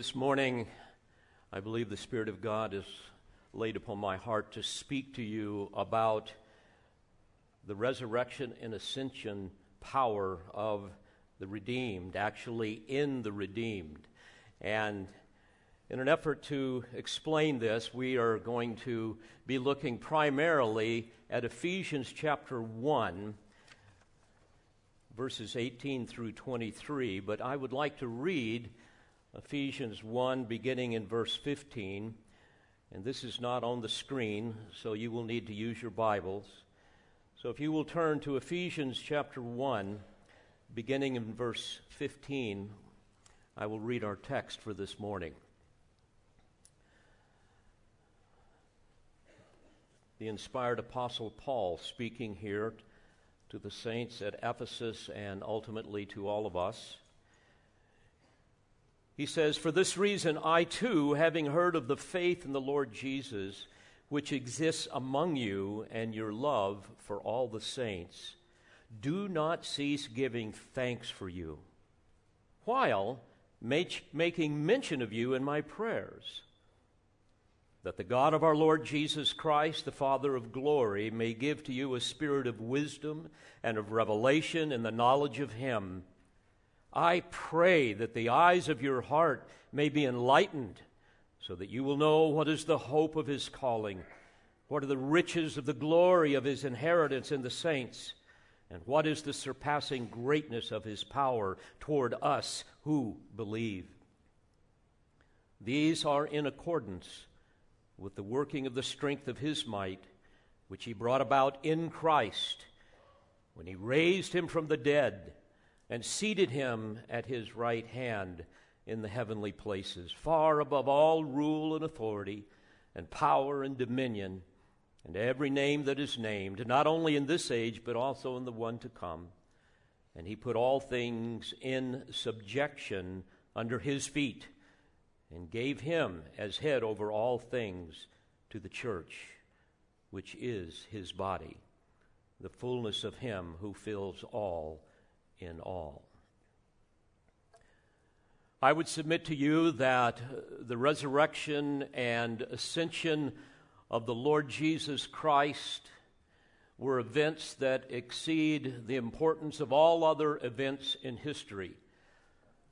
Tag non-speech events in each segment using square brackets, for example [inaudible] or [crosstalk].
this morning, I believe the Spirit of God is laid upon my heart to speak to you about the resurrection and ascension power of the redeemed, actually, in the redeemed. And in an effort to explain this, we are going to be looking primarily at Ephesians chapter 1, verses 18 through 23. But I would like to read Ephesians 1, beginning in verse 15. And this is not on the screen, so you will need to use your Bibles. So if you will turn to Ephesians chapter 1, beginning in verse 15, I will read our text for this morning. The inspired apostle Paul speaking here to the saints at Ephesus and ultimately to all of us. He says, For this reason, I too, having heard of the faith in the Lord Jesus, which exists among you, and your love for all the saints, do not cease giving thanks for you, while making mention of you in my prayers, that the God of our Lord Jesus Christ, the Father of glory, may give to you a spirit of wisdom and of revelation in the knowledge of Him I pray that the eyes of your heart may be enlightened, so that you will know what is the hope of his calling, what are the riches of the glory of his inheritance in the saints, and what is the surpassing greatness of his power toward us who believe. These are in accordance with the working of the strength of his might, which he brought about in Christ when he raised him from the dead and seated him at his right hand in the heavenly places, far above all rule and authority, and power and dominion, and every name that is named, not only in this age, but also in the one to come. And he put all things in subjection under his feet, and gave him as head over all things to the church, which is his body, the fullness of him who fills all in all. I would submit to you that the resurrection and ascension of the Lord Jesus Christ were events that exceed the importance of all other events in history.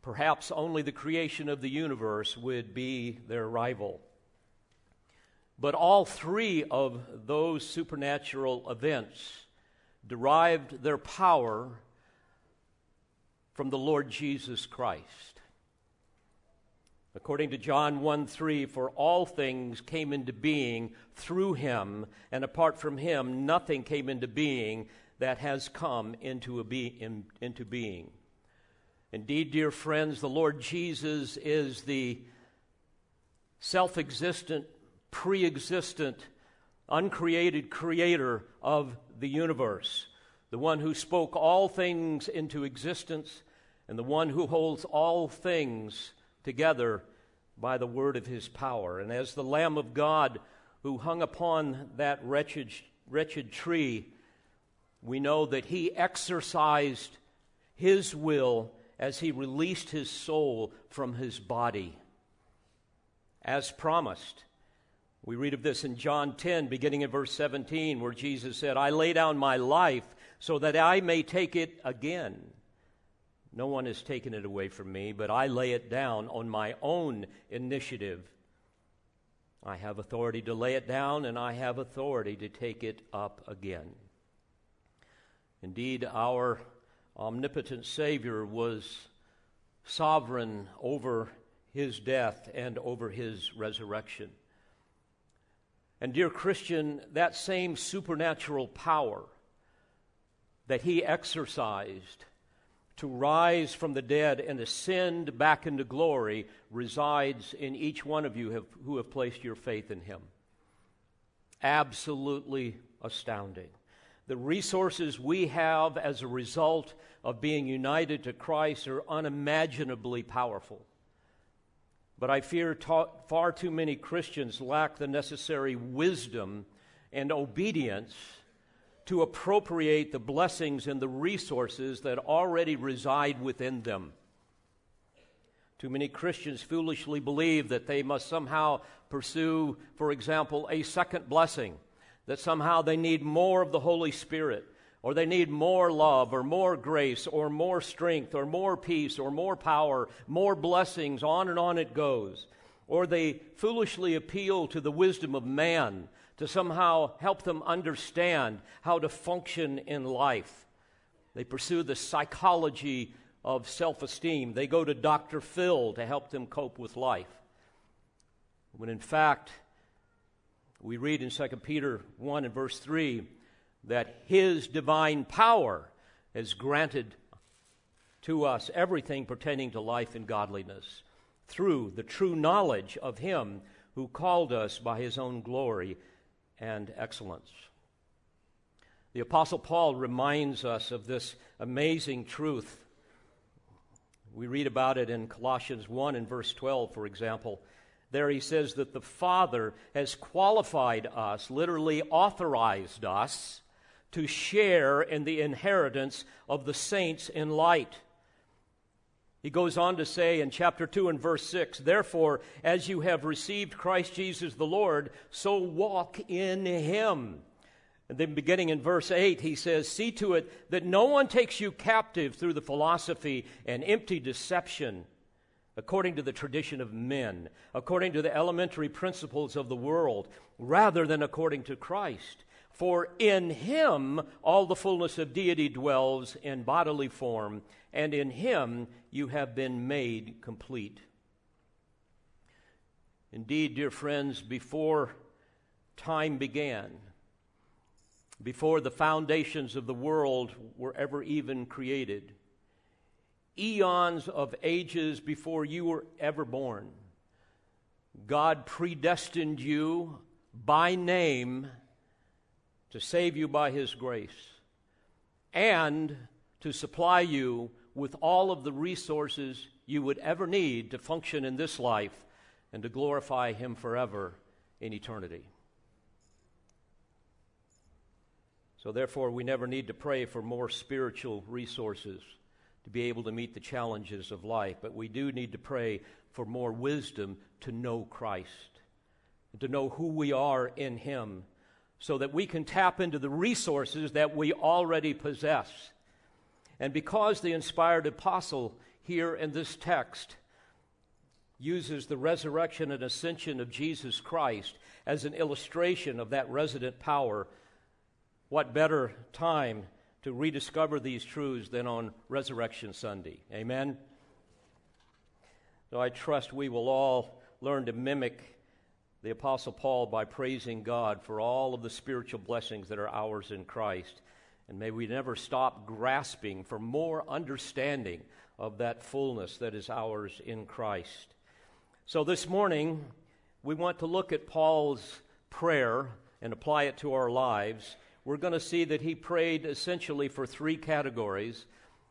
Perhaps only the creation of the universe would be their rival. But all three of those supernatural events derived their power from the Lord Jesus Christ. According to John 1 3, for all things came into being through him, and apart from him, nothing came into being that has come into, be, in, into being. Indeed, dear friends, the Lord Jesus is the self existent, pre existent, uncreated creator of the universe, the one who spoke all things into existence and the one who holds all things together by the word of his power. And as the Lamb of God who hung upon that wretched, wretched tree, we know that he exercised his will as he released his soul from his body. As promised, we read of this in John 10, beginning in verse 17, where Jesus said, I lay down my life so that I may take it again. No one has taken it away from me, but I lay it down on my own initiative. I have authority to lay it down, and I have authority to take it up again. Indeed, our omnipotent Savior was sovereign over his death and over his resurrection. And, dear Christian, that same supernatural power that he exercised to rise from the dead and ascend back into glory resides in each one of you have, who have placed your faith in him. Absolutely astounding. The resources we have as a result of being united to Christ are unimaginably powerful. But I fear ta- far too many Christians lack the necessary wisdom and obedience to appropriate the blessings and the resources that already reside within them. Too many Christians foolishly believe that they must somehow pursue, for example, a second blessing, that somehow they need more of the Holy Spirit, or they need more love, or more grace, or more strength, or more peace, or more power, more blessings, on and on it goes. Or they foolishly appeal to the wisdom of man to somehow help them understand how to function in life. They pursue the psychology of self esteem. They go to Dr. Phil to help them cope with life. When in fact, we read in 2 Peter 1 and verse 3 that his divine power has granted to us everything pertaining to life and godliness through the true knowledge of him who called us by his own glory and excellence. The Apostle Paul reminds us of this amazing truth we read about it in Colossians 1 and verse 12, for example. There he says that the Father has qualified us, literally authorized us, to share in the inheritance of the saints in light. He goes on to say in chapter 2 and verse 6 Therefore, as you have received Christ Jesus the Lord, so walk in him and then beginning in verse 8, he says, See to it that no one takes you captive through the philosophy and empty deception, according to the tradition of men, according to the elementary principles of the world, rather than according to Christ. For in him all the fullness of deity dwells in bodily form, and in him you have been made complete. Indeed, dear friends, before time began, before the foundations of the world were ever even created, eons of ages before you were ever born. God predestined you by name to save you by His grace and to supply you with all of the resources you would ever need to function in this life and to glorify Him forever in eternity. So, therefore, we never need to pray for more spiritual resources to be able to meet the challenges of life, but we do need to pray for more wisdom to know Christ, to know who we are in Him, so that we can tap into the resources that we already possess. And because the inspired apostle here in this text uses the resurrection and ascension of Jesus Christ as an illustration of that resident power what better time to rediscover these truths than on Resurrection Sunday? Amen? So I trust we will all learn to mimic the Apostle Paul by praising God for all of the spiritual blessings that are ours in Christ. And may we never stop grasping for more understanding of that fullness that is ours in Christ. So this morning, we want to look at Paul's prayer and apply it to our lives we're going to see that he prayed essentially for three categories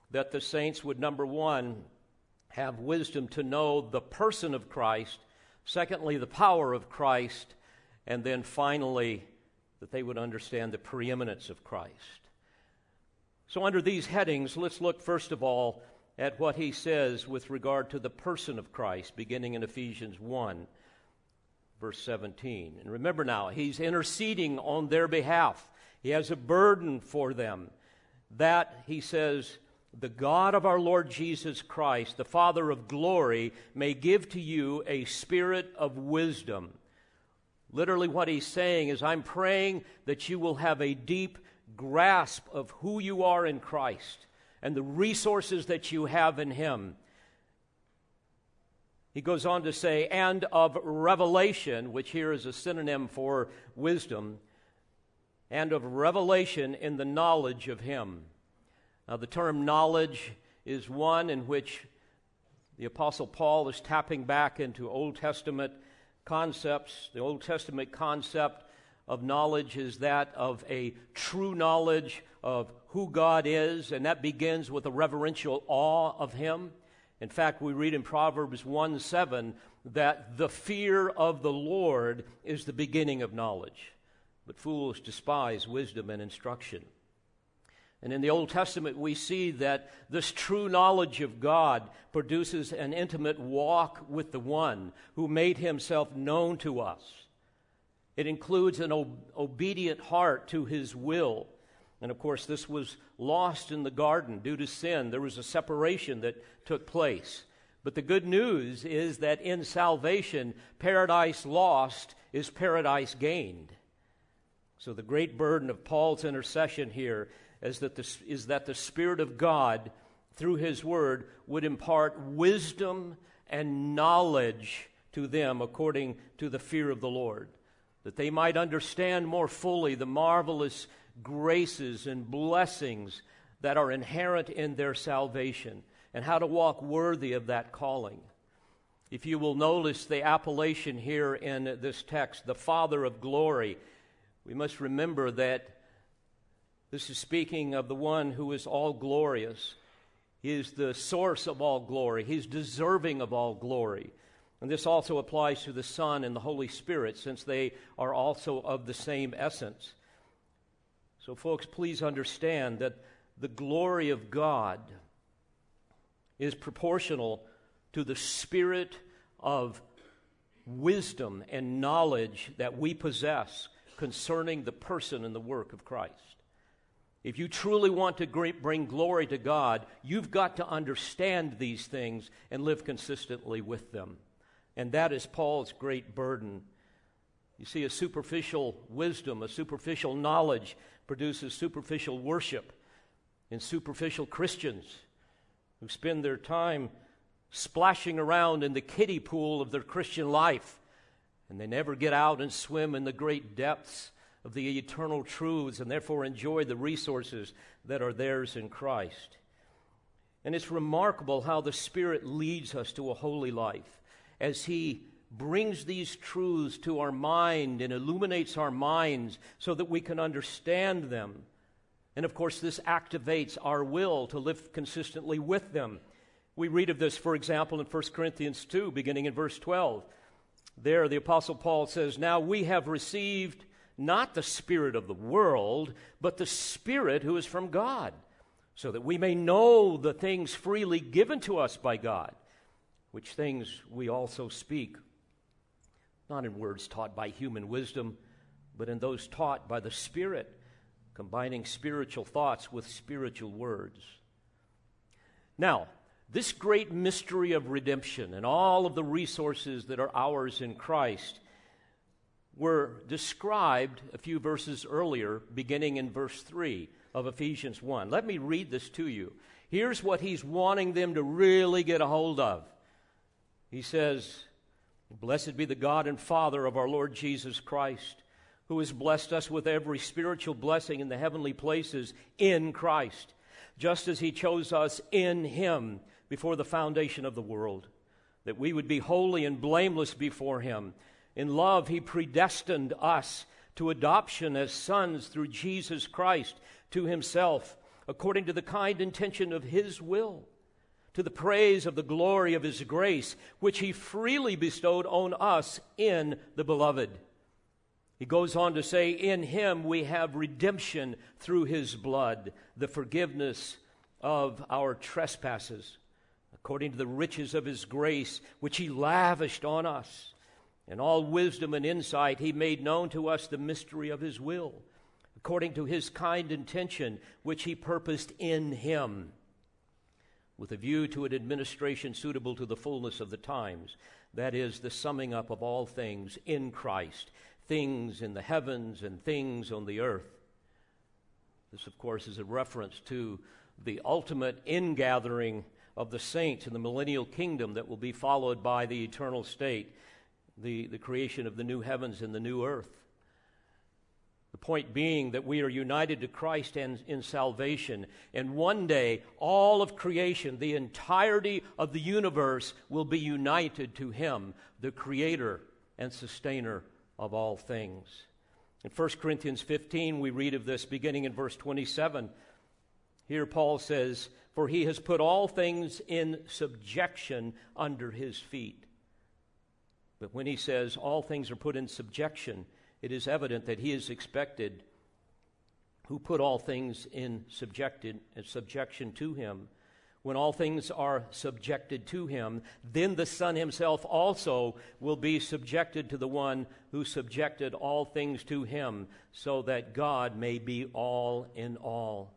that the saints would, number one, have wisdom to know the person of Christ, secondly, the power of Christ, and then finally, that they would understand the preeminence of Christ. So, under these headings, let's look first of all at what he says with regard to the person of Christ, beginning in Ephesians 1, verse 17. And remember now, he's interceding on their behalf. He has a burden for them. That, he says, the God of our Lord Jesus Christ, the Father of glory, may give to you a spirit of wisdom. Literally, what he's saying is, I'm praying that you will have a deep grasp of who you are in Christ and the resources that you have in Him. He goes on to say, and of revelation, which here is a synonym for wisdom, and of revelation in the knowledge of Him. Now, the term knowledge is one in which the Apostle Paul is tapping back into Old Testament concepts. The Old Testament concept of knowledge is that of a true knowledge of who God is, and that begins with a reverential awe of Him. In fact, we read in Proverbs 1 7 that the fear of the Lord is the beginning of knowledge but fools despise wisdom and instruction. And in the Old Testament, we see that this true knowledge of God produces an intimate walk with the one who made himself known to us. It includes an ob- obedient heart to his will. And of course, this was lost in the garden due to sin. There was a separation that took place. But the good news is that in salvation, paradise lost is paradise gained. So the great burden of Paul's intercession here is that the, is that the Spirit of God, through His Word, would impart wisdom and knowledge to them according to the fear of the Lord, that they might understand more fully the marvelous graces and blessings that are inherent in their salvation and how to walk worthy of that calling. If you will notice the appellation here in this text, the Father of glory, we must remember that this is speaking of the one who is all glorious. He is the source of all glory. He's deserving of all glory. And this also applies to the Son and the Holy Spirit, since they are also of the same essence. So, folks, please understand that the glory of God is proportional to the spirit of wisdom and knowledge that we possess concerning the person and the work of Christ. If you truly want to bring glory to God, you've got to understand these things and live consistently with them. And that is Paul's great burden. You see, a superficial wisdom, a superficial knowledge produces superficial worship in superficial Christians who spend their time splashing around in the kiddie pool of their Christian life, and they never get out and swim in the great depths of the eternal truths and therefore enjoy the resources that are theirs in Christ. And it's remarkable how the Spirit leads us to a holy life as He brings these truths to our mind and illuminates our minds so that we can understand them. And of course, this activates our will to live consistently with them. We read of this, for example, in 1 Corinthians 2, beginning in verse 12. There, the Apostle Paul says, Now we have received not the Spirit of the world, but the Spirit who is from God, so that we may know the things freely given to us by God, which things we also speak, not in words taught by human wisdom, but in those taught by the Spirit, combining spiritual thoughts with spiritual words. Now, this great mystery of redemption and all of the resources that are ours in Christ were described a few verses earlier, beginning in verse 3 of Ephesians 1. Let me read this to you. Here's what he's wanting them to really get a hold of. He says, Blessed be the God and Father of our Lord Jesus Christ, who has blessed us with every spiritual blessing in the heavenly places in Christ, just as he chose us in him before the foundation of the world, that we would be holy and blameless before him. In love, He predestined us to adoption as sons through Jesus Christ to Himself, according to the kind intention of His will, to the praise of the glory of His grace, which He freely bestowed on us in the Beloved. He goes on to say, In Him we have redemption through His blood, the forgiveness of our trespasses, according to the riches of His grace, which He lavished on us. In all wisdom and insight, he made known to us the mystery of his will, according to his kind intention, which he purposed in him, with a view to an administration suitable to the fullness of the times. That is, the summing up of all things in Christ, things in the heavens and things on the earth. This, of course, is a reference to the ultimate ingathering of the saints in the millennial kingdom that will be followed by the eternal state the, the creation of the new heavens and the new earth. The point being that we are united to Christ and in salvation. And one day, all of creation, the entirety of the universe, will be united to Him, the Creator and Sustainer of all things. In 1 Corinthians 15, we read of this beginning in verse 27. Here, Paul says, For He has put all things in subjection under His feet. But when he says all things are put in subjection, it is evident that he is expected who put all things in subjected, uh, subjection to him. When all things are subjected to him, then the Son himself also will be subjected to the one who subjected all things to him, so that God may be all in all.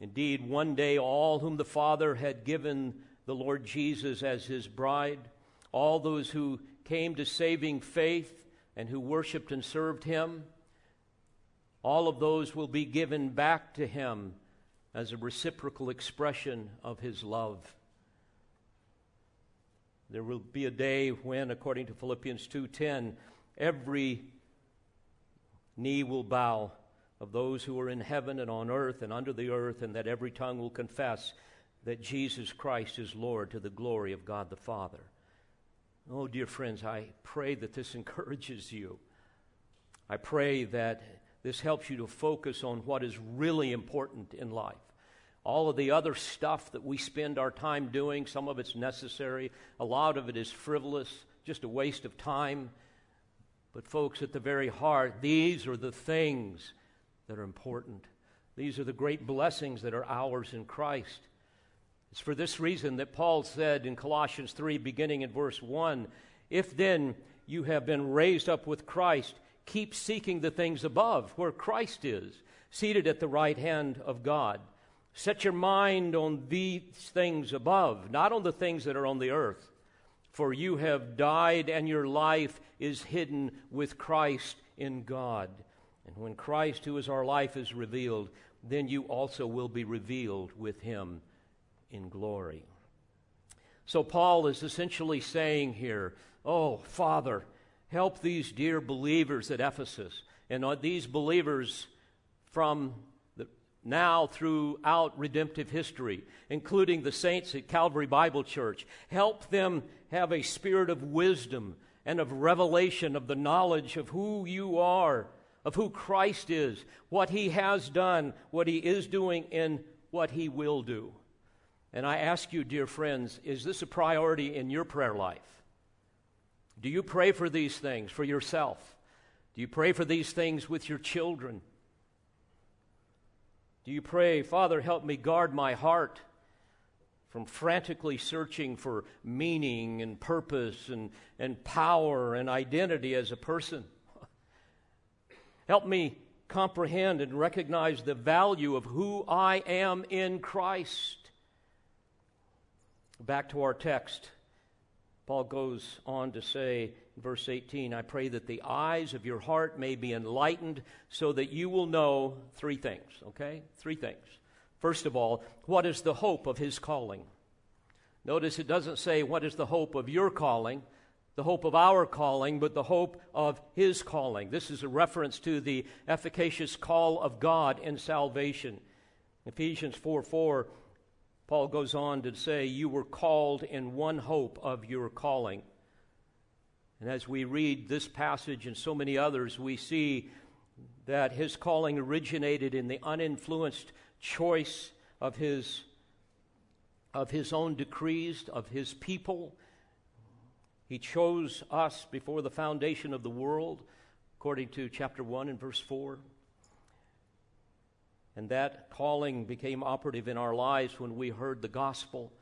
Indeed, one day all whom the Father had given the Lord Jesus as his bride, all those who came to saving faith and who worshiped and served him, all of those will be given back to him as a reciprocal expression of his love. There will be a day when, according to Philippians 2:10, every knee will bow of those who are in heaven and on earth and under the earth, and that every tongue will confess that Jesus Christ is Lord to the glory of God the Father. Oh, dear friends, I pray that this [laughs] encourages you. I pray that this helps you to focus on what is really important in life. All of the other stuff that we spend our time doing, some of it's necessary, a lot of it is frivolous, just a waste of time. But, folks, at the very heart, these are the things that are important. These are the great blessings that are ours in Christ. It's for this reason that Paul said in Colossians 3, beginning in verse 1 If then you have been raised up with Christ, keep seeking the things above, where Christ is, seated at the right hand of God. Set your mind on these things above, not on the things that are on the earth. For you have died, and your life is hidden with Christ in God. And when Christ, who is our life, is revealed, then you also will be revealed with him in glory. So, Paul is essentially saying here, Oh, Father, help these dear believers at Ephesus and uh, these believers from the, now throughout redemptive history, including the saints at Calvary Bible Church. Help them have a spirit of wisdom and of revelation of the knowledge of who you are of who Christ is, what he has done, what he is doing, and what he will do. And I ask you, dear friends, is this a priority in your prayer life? Do you pray for these things for yourself? Do you pray for these things with your children? Do you pray, Father, help me guard my heart from frantically searching for meaning and purpose and, and power and identity as a person? [laughs] Help me comprehend and recognize the value of who I am in Christ. Back to our text. Paul goes on to say, verse 18, I pray that the eyes of your heart may be enlightened so that you will know three things, okay? Three things. First of all, what is the hope of his calling? Notice it doesn't say, What is the hope of your calling? the hope of our calling, but the hope of his calling. This is a reference to the efficacious call of God in salvation. Ephesians 4 4, Paul goes on to say, You were called in one hope of your calling. And as we read this passage and so many others, we see that his calling originated in the uninfluenced choice of his, of his own decrees, of his people he chose us before the foundation of the world, according to chapter 1 and verse 4. And that calling became operative in our lives when we heard the gospel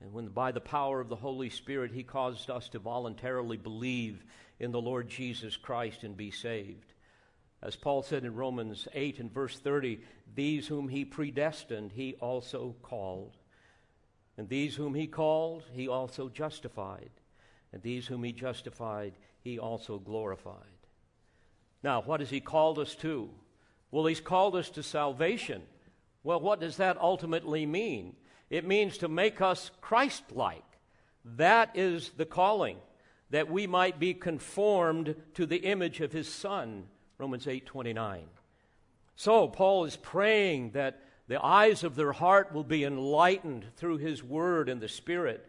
and when, by the power of the Holy Spirit, He caused us to voluntarily believe in the Lord Jesus Christ and be saved. As Paul said in Romans 8 and verse 30, these whom He predestined, He also called. And these whom He called, He also justified. And these whom he justified, he also glorified. Now, what has he called us to? Well, he's called us to salvation. Well, what does that ultimately mean? It means to make us Christ like. That is the calling, that we might be conformed to the image of his Son. Romans 8 29. So, Paul is praying that the eyes of their heart will be enlightened through his word and the Spirit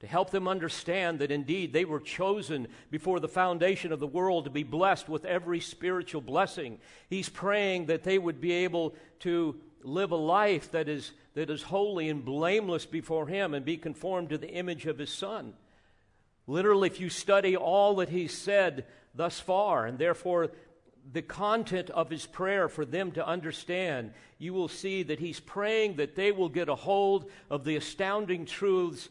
to help them understand that indeed they were chosen before the foundation of the world to be blessed with every spiritual blessing. He's praying that they would be able to live a life that is, that is holy and blameless before Him and be conformed to the image of His Son. Literally, if you study all that He's said thus far, and therefore the content of his prayer for them to understand, you will see that he's praying that they will get a hold of the astounding truths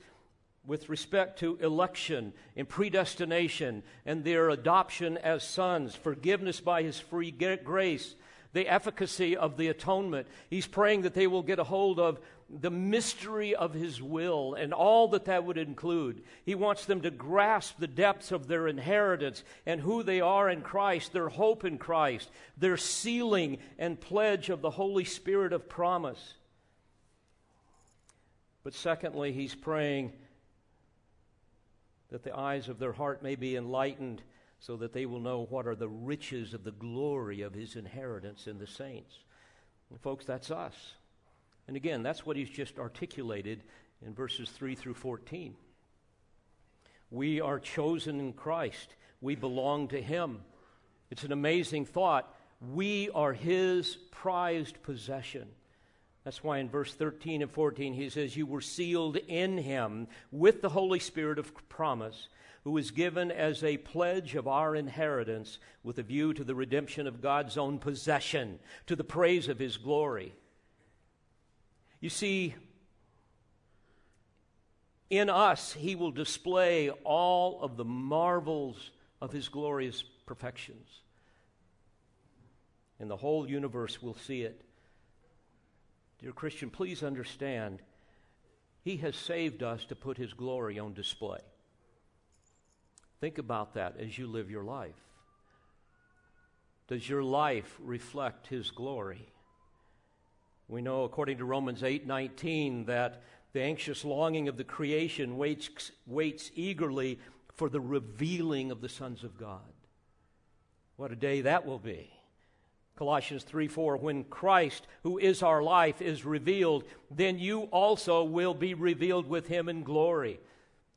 with respect to election and predestination and their adoption as sons, forgiveness by his free grace, the efficacy of the atonement. He's praying that they will get a hold of the mystery of his will and all that that would include. He wants them to grasp the depths of their inheritance and who they are in Christ, their hope in Christ, their sealing and pledge of the Holy Spirit of promise. But secondly, he's praying that the eyes of their heart may be enlightened so that they will know what are the riches of the glory of his inheritance in the saints. And folks, that's us. And again, that's what he's just articulated in verses 3 through 14. We are chosen in Christ, we belong to him. It's an amazing thought. We are his prized possession. That's why in verse 13 and 14 he says, You were sealed in him with the Holy Spirit of promise who is given as a pledge of our inheritance with a view to the redemption of God's own possession, to the praise of his glory. You see, in us, he will display all of the marvels of his glorious perfections. And the whole universe will see it. Dear Christian, please understand, he has saved us to put his glory on display. Think about that as you live your life. Does your life reflect His glory? We know, according to Romans 8 19, that the anxious longing of the creation waits, waits eagerly for the revealing of the sons of God. What a day that will be. Colossians 3 4, when Christ, who is our life, is revealed, then you also will be revealed with him in glory.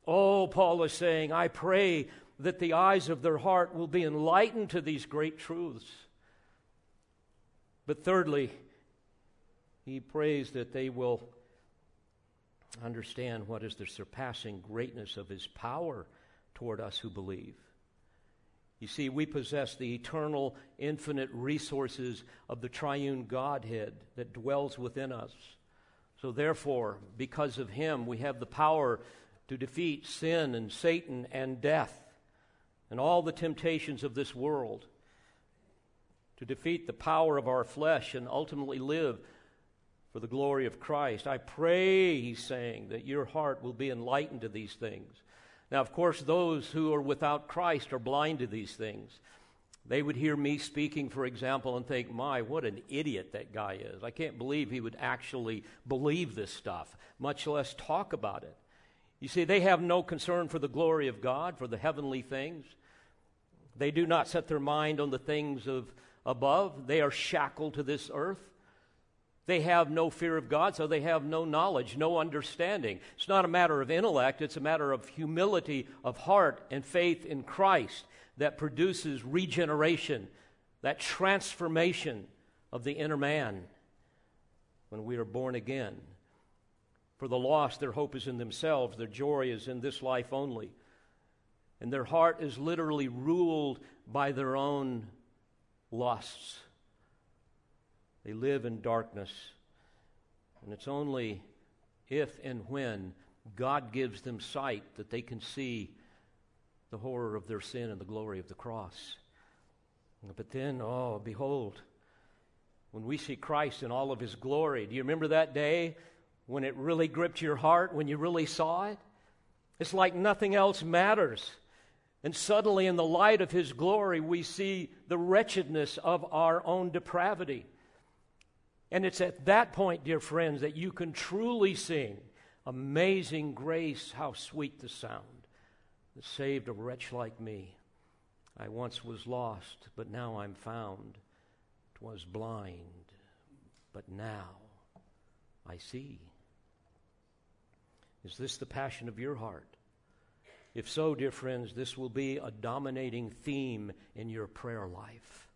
Oh, Paul is saying, I pray that the eyes of their heart will be enlightened to these great truths. But thirdly, he prays that they will understand what is the surpassing greatness of his power toward us who believe. You see, we possess the eternal, infinite resources of the triune Godhead that dwells within us. So, therefore, because of him, we have the power to defeat sin and Satan and death and all the temptations of this world, to defeat the power of our flesh and ultimately live for the glory of Christ. I pray, he's saying, that your heart will be enlightened to these things. Now, of course, those who are without Christ are blind to these things. They would hear me speaking, for example, and think, my, what an idiot that guy is. I can't believe he would actually believe this stuff, much less talk about it. You see, they have no concern for the glory of God, for the heavenly things. They do not set their mind on the things of above. They are shackled to this earth. They have no fear of God, so they have no knowledge, no understanding. It's not a matter of intellect, it's a matter of humility of heart and faith in Christ that produces regeneration, that transformation of the inner man when we are born again. For the lost, their hope is in themselves, their joy is in this life only. And their heart is literally ruled by their own lusts. They live in darkness. And it's only if and when God gives them sight that they can see the horror of their sin and the glory of the cross. But then, oh, behold, when we see Christ in all of his glory, do you remember that day when it really gripped your heart, when you really saw it? It's like nothing else matters. And suddenly, in the light of His glory, we see the wretchedness of our own depravity. And it's at that point, dear friends, that you can truly sing, Amazing grace, how sweet the sound that saved a wretch like me. I once was lost, but now I'm found. Twas blind, but now I see. Is this the passion of your heart? If so, dear friends, this will be a dominating theme in your prayer life.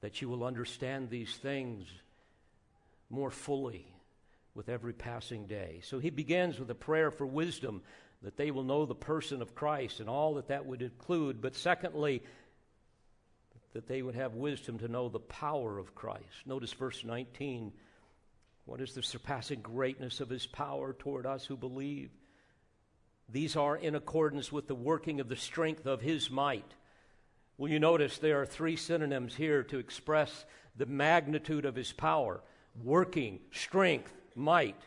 That you will understand these things more fully with every passing day. So he begins with a prayer for wisdom that they will know the person of Christ and all that that would include. But secondly, that they would have wisdom to know the power of Christ. Notice verse 19. What is the surpassing greatness of his power toward us who believe? These are in accordance with the working of the strength of his might. Will you notice there are three synonyms here to express the magnitude of his power working, strength, might.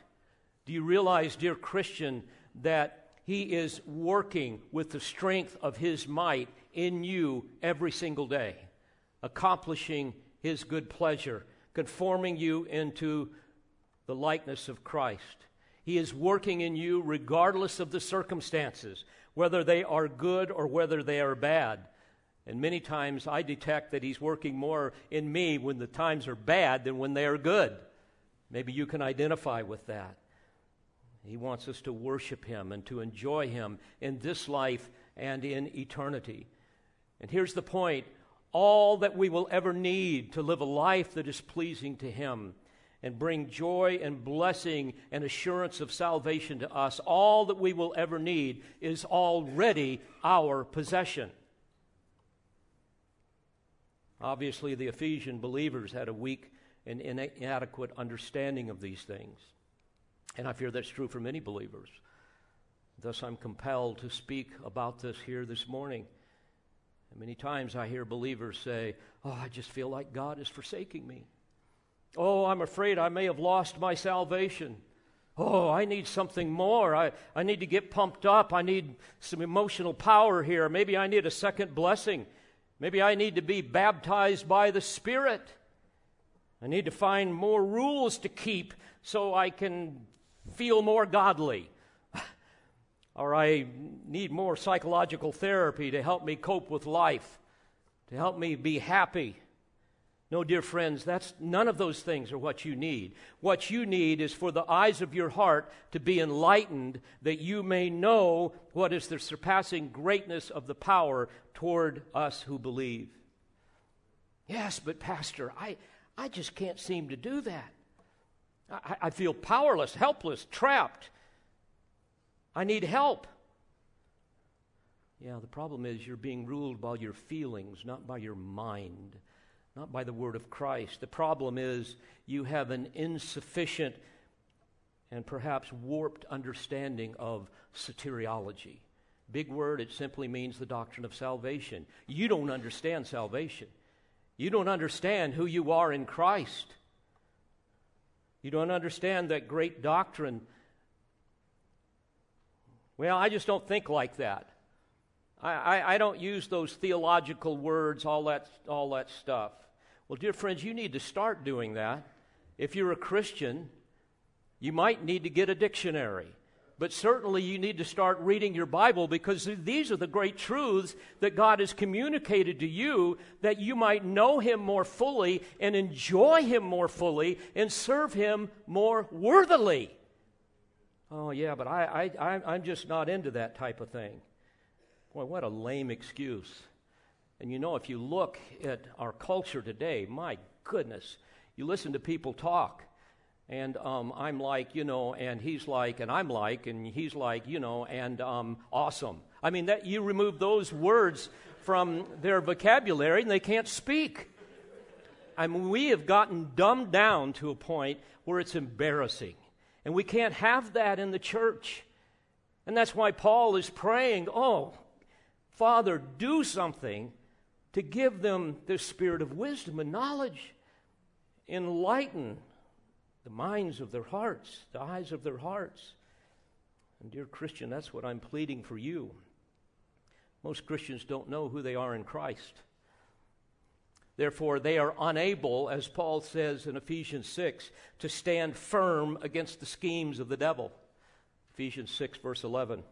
Do you realize, dear Christian, that he is working with the strength of his might in you every single day, accomplishing his good pleasure, conforming you into the likeness of Christ? He is working in you regardless of the circumstances, whether they are good or whether they are bad. And many times I detect that He's working more in me when the times are bad than when they are good. Maybe you can identify with that. He wants us to worship Him and to enjoy Him in this life and in eternity. And here's the point all that we will ever need to live a life that is pleasing to Him and bring joy and blessing and assurance of salvation to us, all that we will ever need is already our possession. Obviously, the Ephesian believers had a weak and inadequate understanding of these things. And I fear that's true for many believers. Thus, I'm compelled to speak about this here this morning. And many times I hear believers say, Oh, I just feel like God is forsaking me. Oh, I'm afraid I may have lost my salvation. Oh, I need something more. I, I need to get pumped up. I need some emotional power here. Maybe I need a second blessing. Maybe I need to be baptized by the Spirit. I need to find more rules to keep so I can feel more godly. [sighs] or I need more psychological therapy to help me cope with life, to help me be happy. No, dear friends, that's none of those things are what you need. What you need is for the eyes of your heart to be enlightened that you may know what is the surpassing greatness of the power toward us who believe. Yes, but Pastor, I, I just can't seem to do that. I, I feel powerless, helpless, trapped. I need help. Yeah, the problem is you're being ruled by your feelings, not by your mind not by the word of Christ. The problem is you have an insufficient and perhaps warped understanding of soteriology. Big word, it simply means the doctrine of salvation. You don't understand salvation. You don't understand who you are in Christ. You don't understand that great doctrine. Well, I just don't think like that. I, I, I don't use those theological words, all that, all that stuff. Well, dear friends, you need to start doing that. If you're a Christian, you might need to get a dictionary. But certainly you need to start reading your Bible because these are the great truths that God has communicated to you that you might know Him more fully and enjoy Him more fully and serve Him more worthily. Oh, yeah, but I, I, I'm just not into that type of thing. Boy, what a lame excuse. And you know, if you look at our culture today, my goodness, you listen to people talk, and um, I'm like, you know, and he's like, and I'm like, and he's like, you know, and um, awesome. I mean, that you remove those words from their vocabulary, and they can't speak. I mean, we have gotten dumbed down to a point where it's embarrassing. And we can't have that in the church. And that's why Paul is praying, oh, Father, do something to give them the spirit of wisdom and knowledge, enlighten the minds of their hearts, the eyes of their hearts. And, dear Christian, that's what I'm pleading for you. Most Christians don't know who they are in Christ. Therefore, they are unable, as Paul says in Ephesians 6, to stand firm against the schemes of the devil. Ephesians 6, verse 11.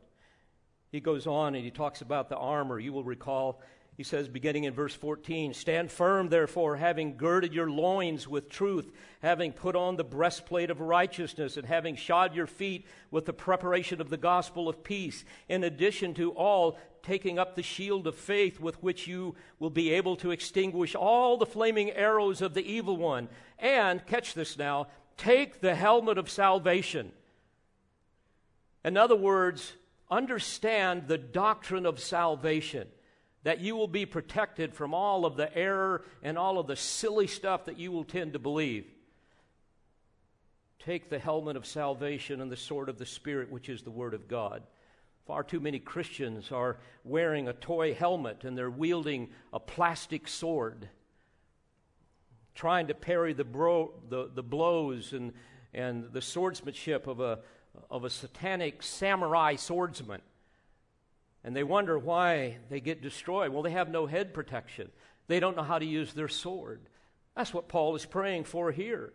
He goes on and he talks about the armor. You will recall he says, beginning in verse 14, Stand firm, therefore, having girded your loins with truth, having put on the breastplate of righteousness, and having shod your feet with the preparation of the gospel of peace, in addition to all, taking up the shield of faith with which you will be able to extinguish all the flaming arrows of the evil one. And, catch this now, take the helmet of salvation. In other words, understand the doctrine of salvation. That you will be protected from all of the error and all of the silly stuff that you will tend to believe. Take the helmet of salvation and the sword of the Spirit, which is the Word of God. Far too many Christians are wearing a toy helmet and they're wielding a plastic sword, trying to parry the, bro- the, the blows and, and the swordsmanship of a, of a satanic samurai swordsman. And they wonder why they get destroyed. Well, they have no head protection, they don't know how to use their sword. That's what Paul is praying for here.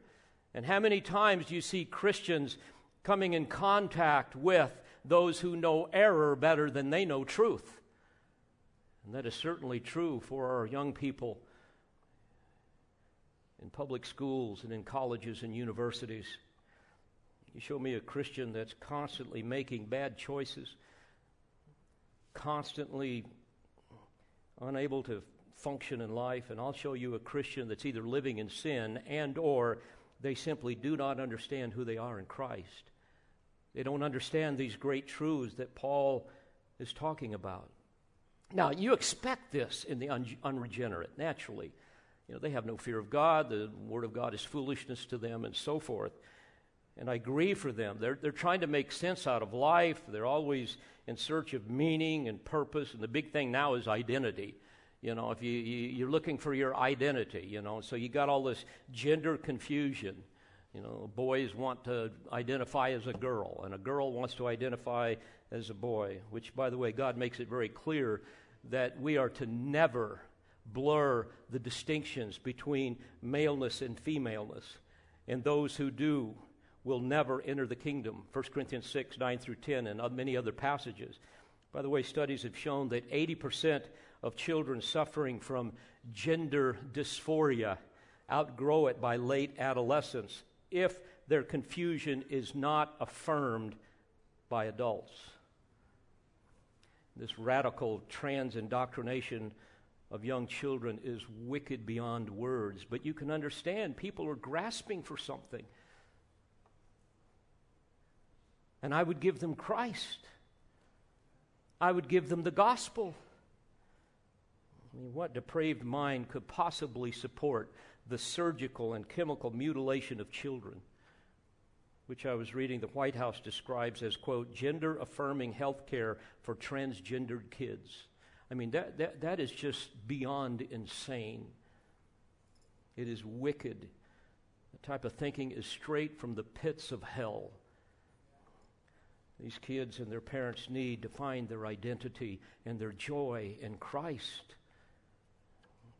And how many times do you see Christians coming in contact with those who know error better than they know truth? And that is certainly true for our young people in public schools and in colleges and universities. You show me a Christian that's constantly making bad choices, constantly unable to function in life, and I'll show you a Christian that's either living in sin and or they simply do not understand who they are in Christ. They don't understand these great truths that Paul is talking about. Now, you expect this in the un- unregenerate, naturally. You know, they have no fear of God, the Word of God is foolishness to them, and so forth. And I grieve for them. They're, they're trying to make sense out of life, they're always in search of meaning and purpose, and the big thing now is identity. You know, if you, you, are looking for your identity, you know, so you got all this gender confusion. You know, boys want to identify as a girl, and a girl wants to identify as a boy, which, by the way, God makes it very clear that we are to never blur the distinctions between maleness and femaleness. And those who do will never enter the kingdom. 1 Corinthians 6, 9 through 10, and many other passages. By the way, studies have shown that 80% of children suffering from gender dysphoria outgrow it by late adolescence if their confusion is not affirmed by adults. This radical trans indoctrination of young children is wicked beyond words, but you can understand people are grasping for something. And I would give them Christ. I would give them the gospel. I mean, what depraved mind could possibly support the surgical and chemical mutilation of children, which I was reading the White House describes as, quote, gender affirming health care for transgendered kids? I mean, that, that, that is just beyond insane. It is wicked. The type of thinking is straight from the pits of hell. These kids and their parents need to find their identity and their joy in Christ.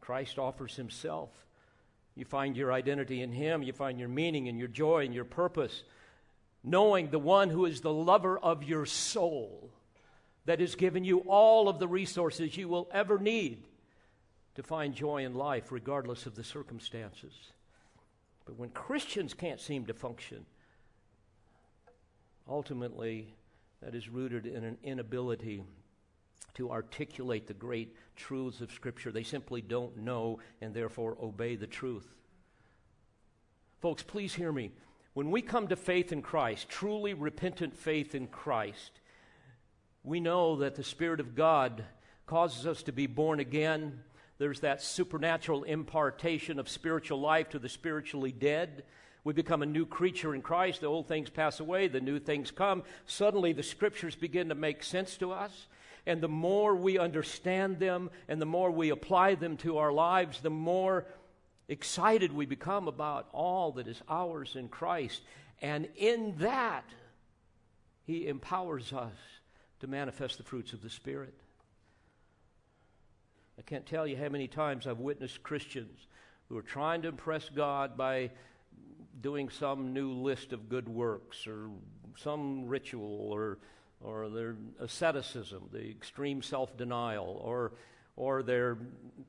Christ offers himself. You find your identity in him, you find your meaning and your joy and your purpose, knowing the one who is the lover of your soul, that has given you all of the resources you will ever need to find joy in life, regardless of the circumstances. But when Christians can't seem to function, ultimately, that is rooted in an inability to articulate the great truths of Scripture. They simply don't know and therefore obey the truth. Folks, please hear me. When we come to faith in Christ, truly repentant faith in Christ, we know that the Spirit of God causes us to be born again. There's that supernatural impartation of spiritual life to the spiritually dead. We become a new creature in Christ. The old things pass away, the new things come. Suddenly, the scriptures begin to make sense to us. And the more we understand them and the more we apply them to our lives, the more excited we become about all that is ours in Christ. And in that, He empowers us to manifest the fruits of the Spirit. I can't tell you how many times I've witnessed Christians who are trying to impress God by doing some new list of good works or some ritual or or their asceticism, the extreme self denial, or, or their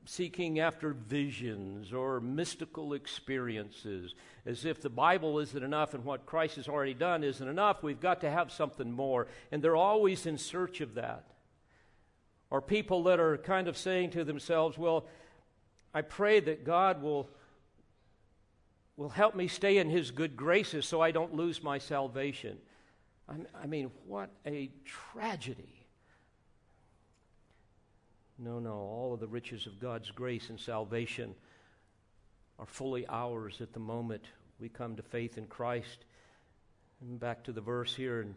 seeking after visions or mystical experiences, as if the Bible isn't enough and what Christ has already done isn't enough. We've got to have something more. And they're always in search of that. Or people that are kind of saying to themselves, well, I pray that God will, will help me stay in His good graces so I don't lose my salvation. I mean, what a tragedy. No, no. All of the riches of God's grace and salvation are fully ours at the moment we come to faith in Christ. And back to the verse here in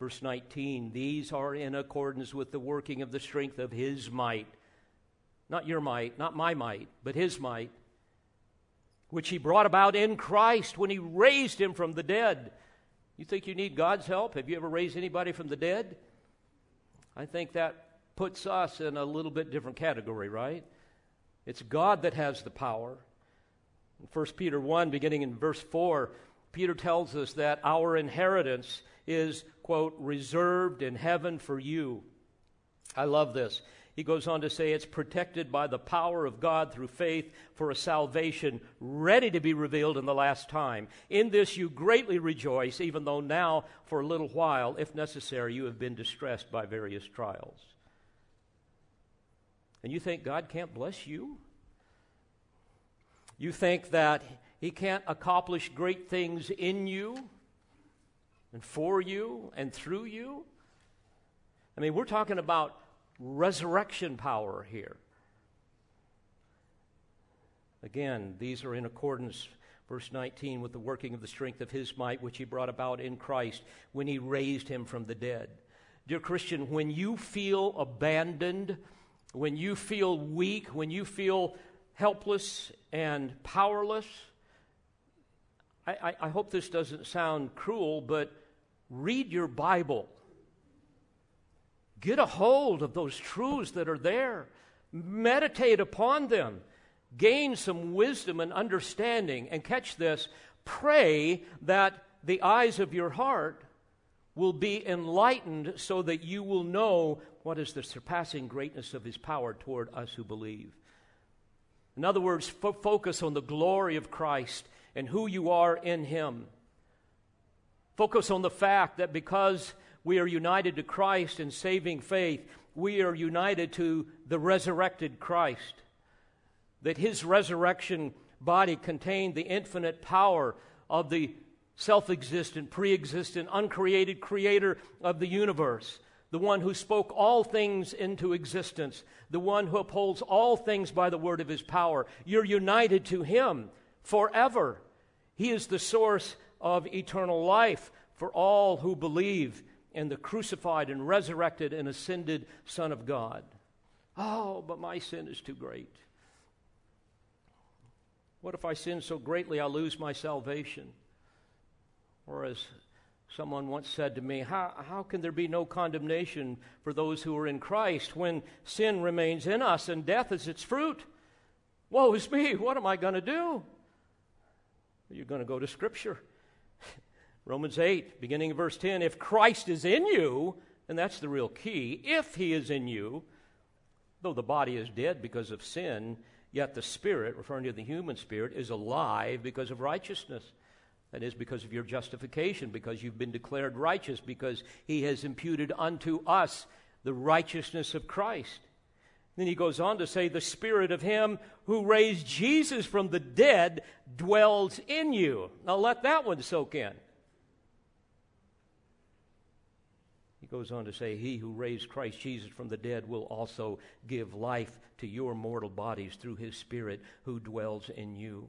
verse 19 these are in accordance with the working of the strength of His might. Not your might, not my might, but His might, which He brought about in Christ when He raised Him from the dead. You think you need God's help? Have you ever raised anybody from the dead? I think that puts us in a little bit different category, right? It's God that has the power. In 1 Peter 1, beginning in verse 4, Peter tells us that our inheritance is, quote, reserved in heaven for you. I love this. He goes on to say it's protected by the power of God through faith for a salvation ready to be revealed in the last time. In this you greatly rejoice, even though now, for a little while, if necessary, you have been distressed by various trials. And you think God can't bless you? You think that He can't accomplish great things in you and for you and through you? I mean, we're talking about resurrection power here. Again, these are in accordance, verse 19, with the working of the strength of his might, which he brought about in Christ when he raised him from the dead. Dear Christian, when you feel abandoned, when you feel weak, when you feel helpless and powerless. I, I, I, hope this doesn't sound cruel, but read your Bible. Get a hold of those truths that are there, meditate upon them, gain some wisdom and understanding, and catch this pray that the eyes of your heart will be enlightened so that you will know what is the surpassing greatness of his power toward us who believe. In other words, fo- focus on the glory of Christ and who you are in Him. Focus on the fact that because we are united to Christ in saving faith, we are united to the resurrected Christ. That His resurrection body contained the infinite power of the self existent, pre existent, uncreated creator of the universe the one who spoke all things into existence, the one who upholds all things by the word of his power. You're united to him forever. He is the source of eternal life for all who believe in the crucified and resurrected and ascended Son of God. Oh, but my sin is too great. What if I sin so greatly I lose my salvation? Or as Someone once said to me, how, how can there be no condemnation for those who are in Christ when sin remains in us and death is its fruit? Woe is me, what am I going to do? You're going to go to Scripture. Romans 8, beginning of verse 10 if Christ is in you, and that's the real key, if he is in you, though the body is dead because of sin, yet the spirit, referring to the human spirit, is alive because of righteousness. That is because of your justification, because you've been declared righteous, because he has imputed unto us the righteousness of Christ. Then he goes on to say, The Spirit of Him who raised Jesus from the dead dwells in you. Now let that one soak in. He goes on to say, He who raised Christ Jesus from the dead will also give life to your mortal bodies through His Spirit who dwells in you.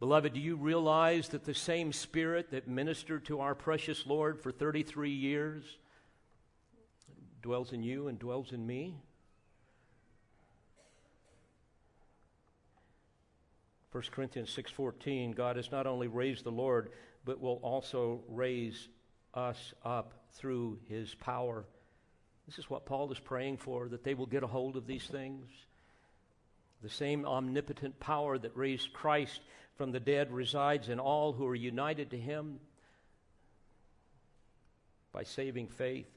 Beloved, do you realize that the same Spirit that ministered to our precious Lord for 33 years dwells in you and dwells in me? 1 Corinthians 6:14 God has not only raised the Lord but will also raise us up through his power. This is what Paul is praying for that they will get a hold of these things. The same omnipotent power that raised Christ from the dead resides in all who are united to him by saving faith.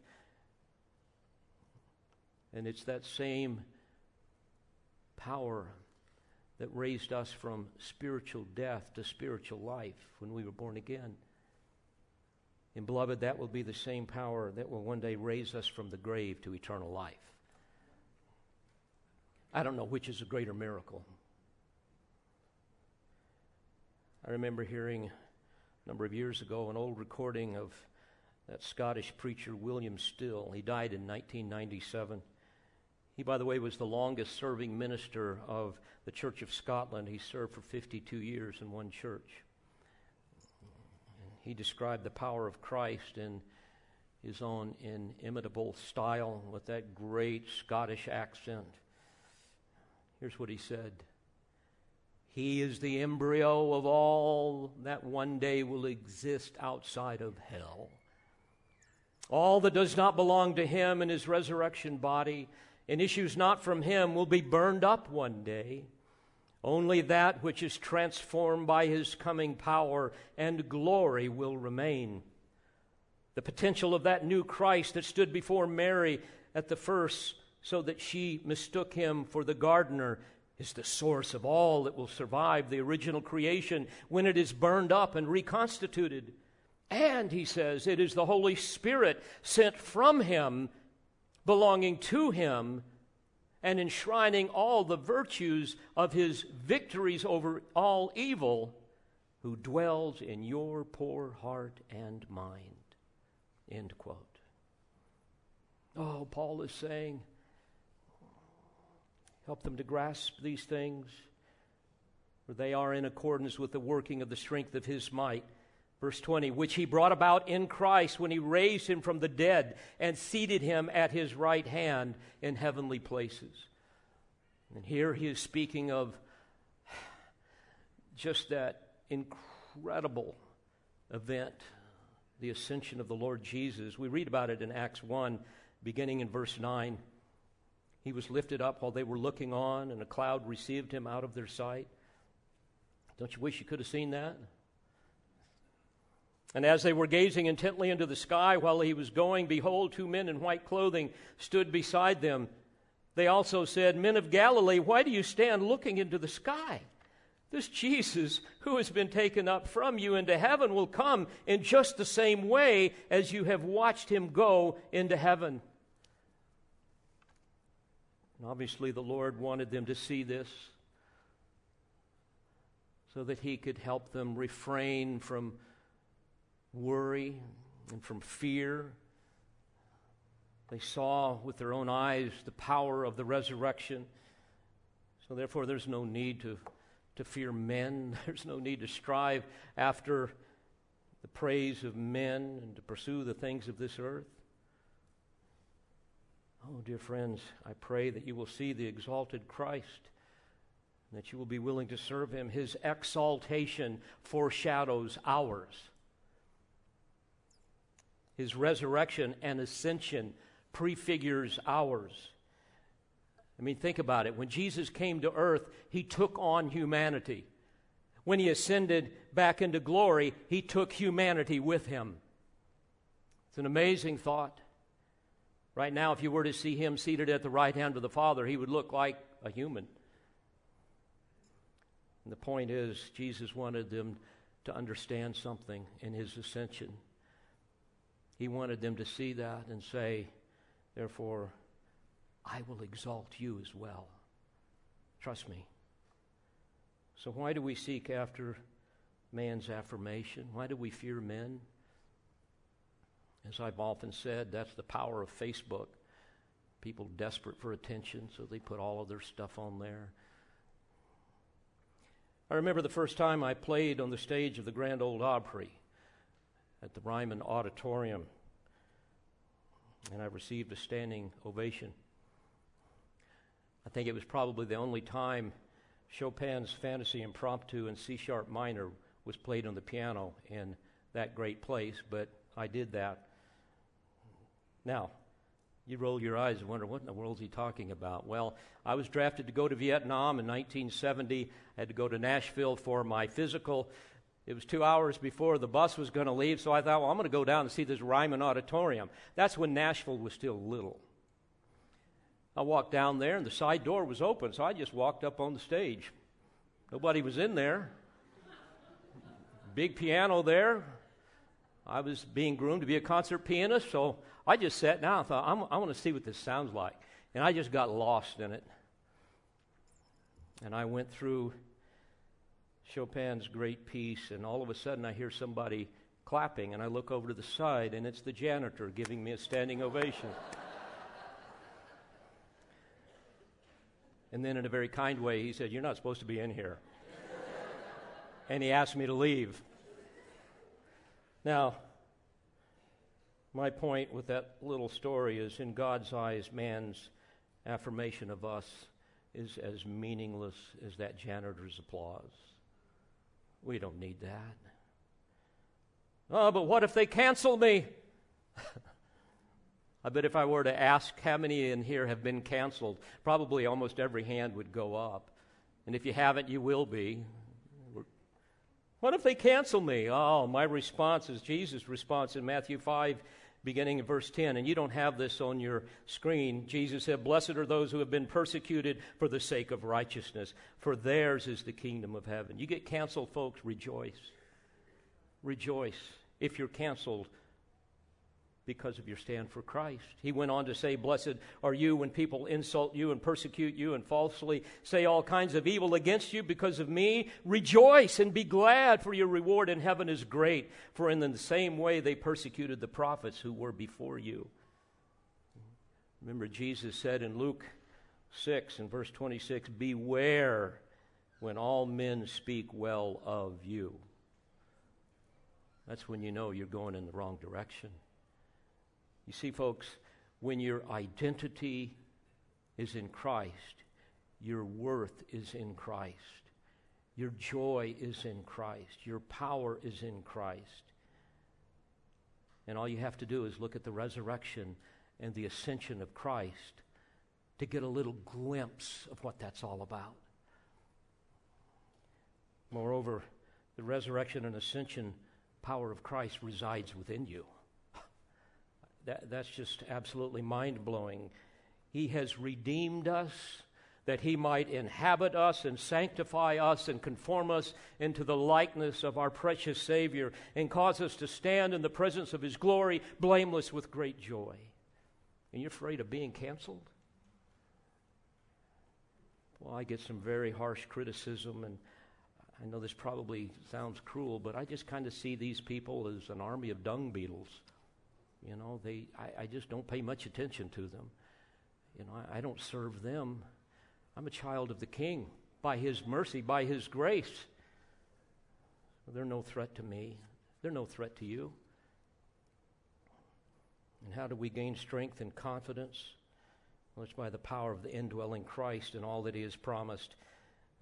And it's that same power that raised us from spiritual death to spiritual life when we were born again. And beloved, that will be the same power that will one day raise us from the grave to eternal life. I don't know which is a greater miracle. I remember hearing a number of years ago an old recording of that Scottish preacher William Still. He died in 1997. He, by the way, was the longest serving minister of the Church of Scotland. He served for 52 years in one church. He described the power of Christ in his own inimitable style with that great Scottish accent. Here's what he said He is the embryo of all that one day will exist outside of hell. All that does not belong to him in his resurrection body and issues not from him will be burned up one day. Only that which is transformed by his coming power and glory will remain. The potential of that new Christ that stood before Mary at the first, so that she mistook him for the gardener, is the source of all that will survive the original creation when it is burned up and reconstituted. And, he says, it is the Holy Spirit sent from him, belonging to him and enshrining all the virtues of his victories over all evil, who dwells in your poor heart and mind. End quote. Oh, Paul is saying, help them to grasp these things, for they are in accordance with the working of the strength of his might Verse 20, which he brought about in Christ when he raised him from the dead and seated him at his right hand in heavenly places. And here he is speaking of just that incredible event, the ascension of the Lord Jesus. We read about it in Acts 1, beginning in verse 9. He was lifted up while they were looking on, and a cloud received him out of their sight. Don't you wish you could have seen that? And as they were gazing intently into the sky while he was going, behold, two men in white clothing stood beside them. They also said, Men of Galilee, why do you stand looking into the sky? This Jesus, who has been taken up from you into heaven, will come in just the same way as you have watched him go into heaven. And obviously, the Lord wanted them to see this so that he could help them refrain from worry and from fear. They saw with their own eyes the power of the resurrection. So, therefore, there's no need to, to fear men. [laughs] There's no need to strive after the praise of men and to pursue the things of this earth. Oh, dear friends, I pray that you will see the exalted Christ that you will be willing to serve him. His exaltation foreshadows ours. His resurrection and ascension prefigures ours. I mean, think about it. When Jesus came to earth, he took on humanity. When he ascended back into glory, he took humanity with him. It's an amazing thought. Right now, if you were to see him seated at the right hand of the Father, he would look like a human. And the point is, Jesus wanted them to understand something in his ascension. He wanted them to see that and say, Therefore, I will exalt you as well. Trust me. So, why do we seek after man's affirmation? Why do we fear men? As I've often said, that's the power of Facebook. People desperate for attention, so they put all of their stuff on there. I remember the first time I played on the stage of the Grand Ole Opry at the Ryman Auditorium, and I received a standing ovation. I think it was probably the only time Chopin's Fantasy Impromptu in C sharp minor was played on the piano in that great place, but I did that. Now, you roll your eyes and wonder, what in the world is he talking about? Well, I was drafted to go to Vietnam in 1970. I had to go to Nashville for my physical. It was two hours before the bus was going to leave, so I thought, well, I'm going to go down and see this Ryman Auditorium. That's when Nashville was still little. I walked down there, and the side door was open, so I just walked up on the stage. Nobody was in there. Big piano there. I was being groomed to be a concert pianist, so I just sat down and thought, i want to see what this sounds like. And I just got lost in it. And I went through Chopin's great piece, and all of a sudden I hear somebody clapping, and I look over to the side, and it's the janitor giving me a standing ovation. And then, in a very kind way, he said, You're not supposed to be in here. and he asked me to leave. Now, my point with that little story is in God's eyes, man's affirmation of us is as meaningless as that janitor's applause. We don't need that. Oh, but what if they cancel me? [laughs] I bet if I were to ask how many in here have been canceled, probably almost every hand would go up. And if you haven't, you will be. What if they cancel me? Oh, my response is Jesus' response in Matthew 5, beginning in verse 10. And you don't have this on your screen. Jesus said, Blessed are those who have been persecuted for the sake of righteousness, for theirs is the kingdom of heaven. You get canceled, folks, rejoice. Rejoice if you're canceled because of your stand for Christ. He went on to say, Blessed are you when people insult you and persecute you and falsely say all kinds of evil against you because of me. Rejoice and be glad, for your reward in heaven is great. For in the same way they persecuted the prophets who were before you. Remember, Jesus said in Luke 6 and verse 26 Beware when all men speak well of you. That's when you know you're going in the wrong direction. You see, folks, when your identity is in Christ, your worth is in Christ, your joy is in Christ, your power is in Christ. And all you have to do is look at the resurrection and the ascension of Christ to get a little glimpse of what that's all about. Moreover, the resurrection and ascension power of Christ resides within you. That, that's just absolutely mind blowing. He has redeemed us that he might inhabit us and sanctify us and conform us into the likeness of our precious Savior and cause us to stand in the presence of his glory, blameless with great joy. And you're afraid of being canceled? Well, I get some very harsh criticism, and I know this probably sounds cruel, but I just kind of see these people as an army of dung beetles. You know, they, I, I just don't pay much attention to them. You know, I, I don't serve them. I'm a child of the King by His mercy, by His grace. They're no threat to me, they're no threat to you. And how do we gain strength and confidence? Well, it's by the power of the indwelling Christ and all that He has promised.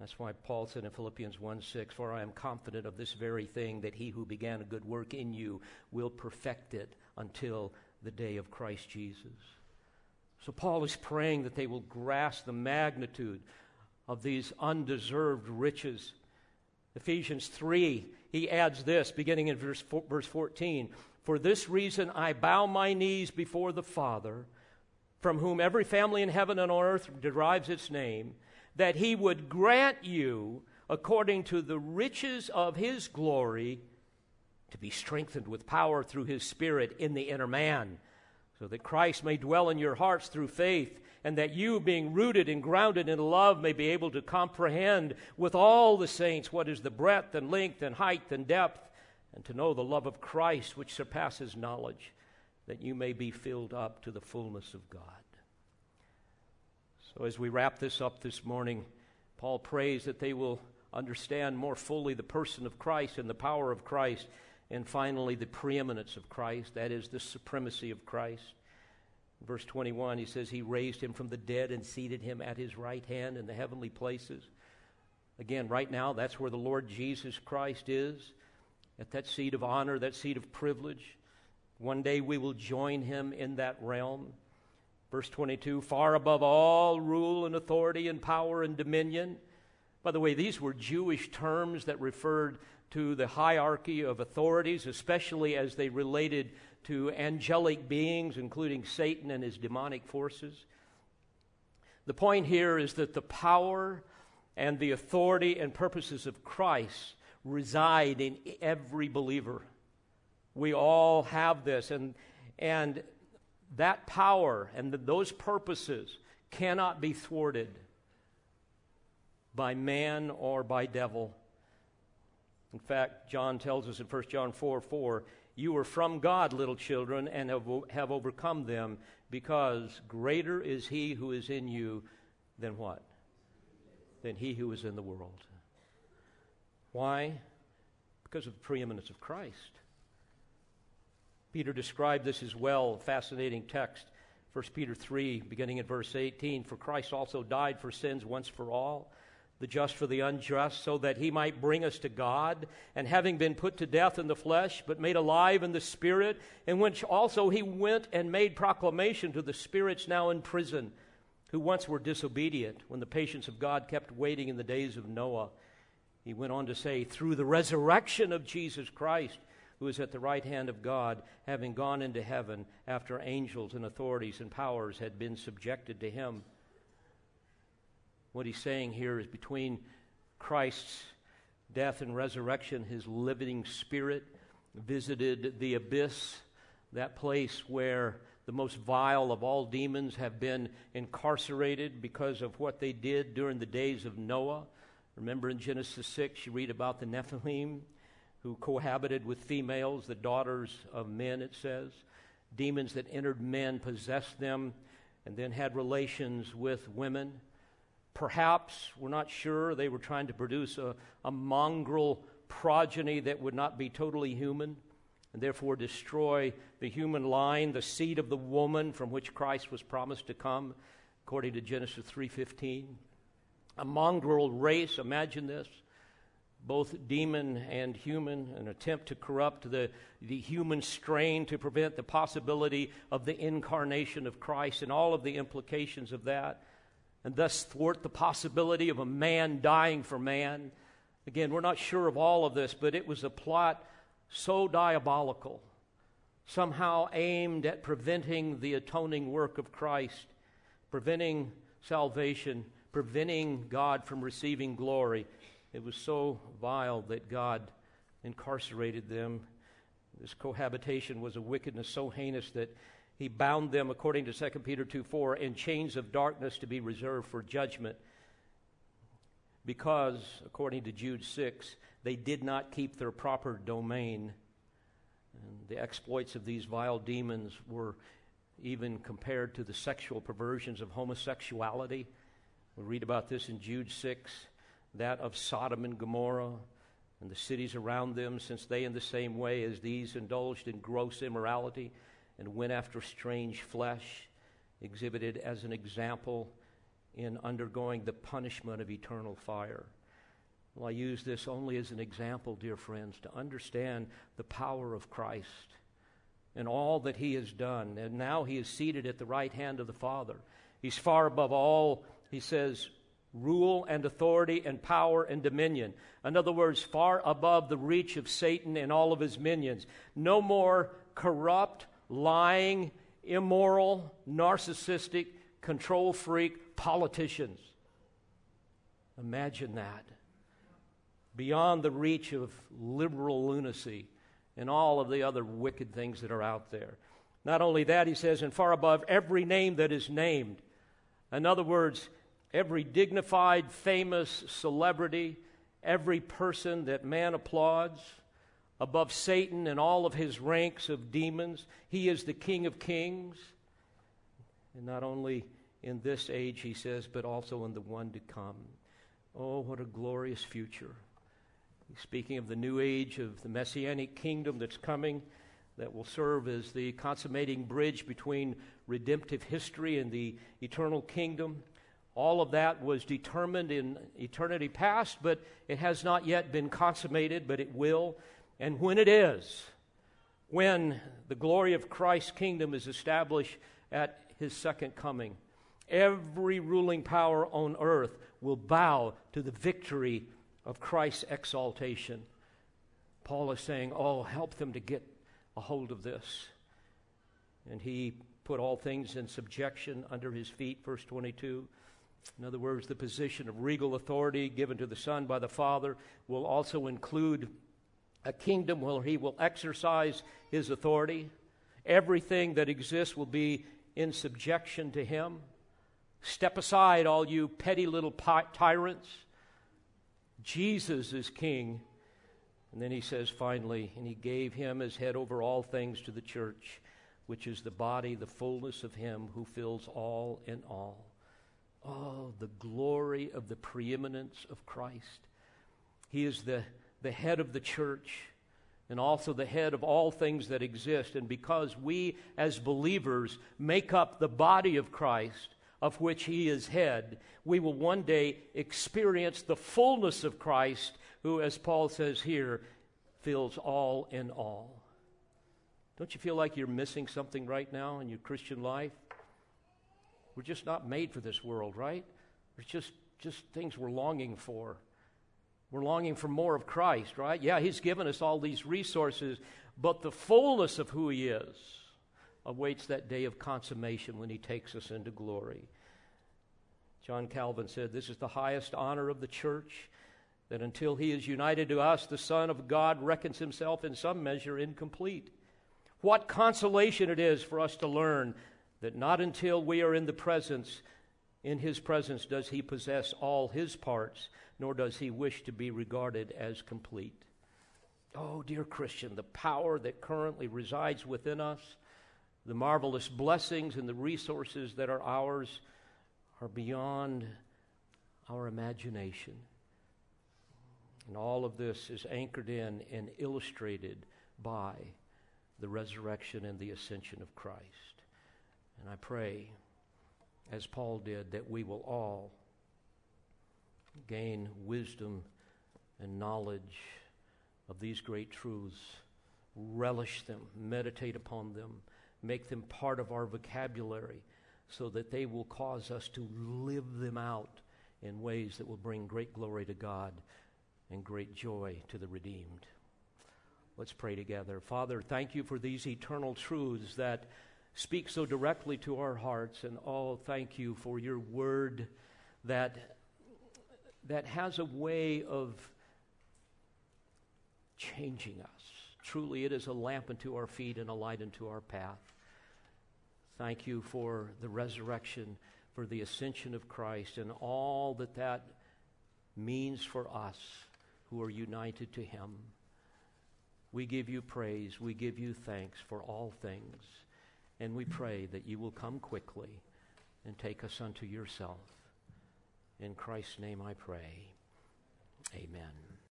That's why Paul said in Philippians 1 6, For I am confident of this very thing, that he who began a good work in you will perfect it until the day of Christ Jesus. So Paul is praying that they will grasp the magnitude of these undeserved riches. Ephesians 3, he adds this, beginning in verse, verse 14 For this reason I bow my knees before the Father, from whom every family in heaven and on earth derives its name that he would grant you, according to the riches of his glory, to be strengthened with power through his Spirit in the inner man, so that Christ may dwell in your hearts through faith, and that you, being rooted and grounded in love, may be able to comprehend with all the saints what is the breadth and length and height and depth, and to know the love of Christ which surpasses knowledge, that you may be filled up to the fullness of God. So, as we wrap this up this morning, Paul prays that they will understand more fully the person of Christ and the power of Christ, and finally, the preeminence of Christ that is, the supremacy of Christ. verse 21, he says, He raised him from the dead and seated him at his right hand in the heavenly places. Again, right now, that's where the Lord Jesus Christ is, at that seat of honor, that seat of privilege. One day we will join him in that realm. Verse 22 far above all rule and authority and power and dominion. By the way, these were Jewish terms that referred to the hierarchy of authorities, especially as they related to angelic beings, including Satan and his demonic forces. The point here is that the power and the authority and purposes of Christ reside in every believer. We all have this, and, and that power and those purposes cannot be thwarted by man or by devil. In fact, John tells us in 1 John 4 4, you are from God, little children, and have, have overcome them, because greater is he who is in you than what? than he who is in the world. Why? Because of the preeminence of Christ. Peter described this as well, fascinating text. 1 Peter 3, beginning in verse 18 For Christ also died for sins once for all, the just for the unjust, so that he might bring us to God, and having been put to death in the flesh, but made alive in the Spirit, in which also he went and made proclamation to the spirits now in prison, who once were disobedient, when the patience of God kept waiting in the days of Noah. He went on to say, Through the resurrection of Jesus Christ who is at the right hand of God, having gone into heaven after angels and authorities and powers had been subjected to him. What he's saying here is between Christ's death and resurrection, his living spirit visited the abyss, that place where the most vile of all demons have been incarcerated because of what they did during the days of Noah. Remember in Genesis 6, you read about the Nephilim who cohabited with females, the daughters of men, it says. Demons that entered men possessed them and then had relations with women. Perhaps, we're not sure, they were trying to produce a, a mongrel progeny that would not be totally human and therefore destroy the human line, the seed of the woman from which Christ was promised to come, according to Genesis 3:15. A mongrel race, imagine this both demon and human, an attempt to corrupt the, the human strain to prevent the possibility of the incarnation of Christ and all of the implications of that, and thus thwart the possibility of a man dying for man. Again, we're not sure of all of this, but it was a plot so diabolical, somehow aimed at preventing the atoning work of Christ, preventing salvation, preventing God from receiving glory it was so vile that God incarcerated them. This cohabitation was a wickedness so heinous that he bound them, according to 2 Peter 2 4, in chains of darkness to be reserved for judgment. Because, according to Jude 6, they did not keep their proper domain. And the exploits of these vile demons were even compared to the sexual perversions of homosexuality. We read about this in Jude 6 that of Sodom and Gomorrah and the cities around them, since they, in the same way as these, indulged in gross immorality and went after strange flesh, exhibited as an example in undergoing the punishment of eternal fire. Well, I use this only as an example, dear friends, to understand the power of Christ and all that he has done. And now he is seated at the right hand of the Father. He's far above all, he says, rule and authority and power and dominion. In other words, far above the reach of Satan and all of his minions. No more corrupt, lying, immoral, narcissistic, control freak politicians. Imagine that. Beyond the reach of liberal lunacy and all of the other wicked things that are out there. Not only that, he says, and far above every name that is named. In other words, every dignified, famous celebrity, every person that man applauds, above Satan and all of his ranks of demons. He is the King of kings. And not only in this age, he says, but also in the one to come. Oh, what a glorious future. Speaking of the new age of the messianic kingdom that's coming, that will serve as the consummating bridge between redemptive history and the eternal kingdom. All of that was determined in eternity past, but it has not yet been consummated, but it will. And when it is, when the glory of Christ's kingdom is established at his second coming, every ruling power on earth will bow to the victory of Christ's exaltation. Paul is saying, Oh, help them to get a hold of this. And he put all things in subjection under his feet, verse 22. In other words, the position of regal authority given to the Son by the Father will also include a kingdom where he will exercise his authority. Everything that exists will be in subjection to him. Step aside, all you petty little tyrants. Jesus is king. And then he says finally, and he gave him as head over all things to the church, which is the body, the fullness of him who fills all in all. Oh, the glory of the preeminence of Christ. He is the, the head of the church and also the head of all things that exist. And because we, as believers, make up the body of Christ, of which he is head, we will one day experience the fullness of Christ, who, as Paul says here, fills all in all. Don't you feel like you're missing something right now in your Christian life? We're just not made for this world, right? It's just, just things we're longing for. We're longing for more of Christ, right? Yeah, He's given us all these resources, but the fullness of who He is awaits that day of consummation when He takes us into glory. John Calvin said, This is the highest honor of the church, that until He is united to us, the Son of God reckons Himself in some measure incomplete. What consolation it is for us to learn that not until we are in the presence, in his presence, does he possess all his parts, nor does he wish to be regarded as complete. Oh, dear Christian, the power that currently resides within us, the marvelous blessings and the resources that are ours are beyond our imagination. And all of this is anchored in and illustrated by the resurrection and the ascension of Christ. And I pray, as Paul did, that we will all gain wisdom and knowledge of these great truths, relish them, meditate upon them, make them part of our vocabulary so that they will cause us to live them out in ways that will bring great glory to God and great joy to the redeemed. Let's pray together. Father, thank you for these eternal truths that speak so directly to our hearts. And oh, thank you for your word that, that has a way of changing us. Truly, it is a lamp unto our feet and a light unto our path. Thank you for the resurrection, for the ascension of Christ, and all that that means for us who are united to Him. We give you praise. We give you thanks for all things. And we pray that you will come quickly and take us unto yourself. In Christ's name I pray. Amen.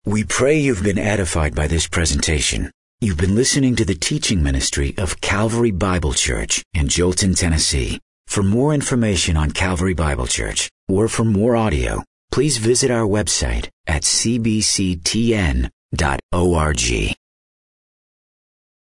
We pray you've been edified by this presentation. You've been listening to the teaching ministry of Calvary Bible Church in Jolton, Tennessee. For more information on Calvary Bible Church or for more audio, please visit our website at cbctn.org.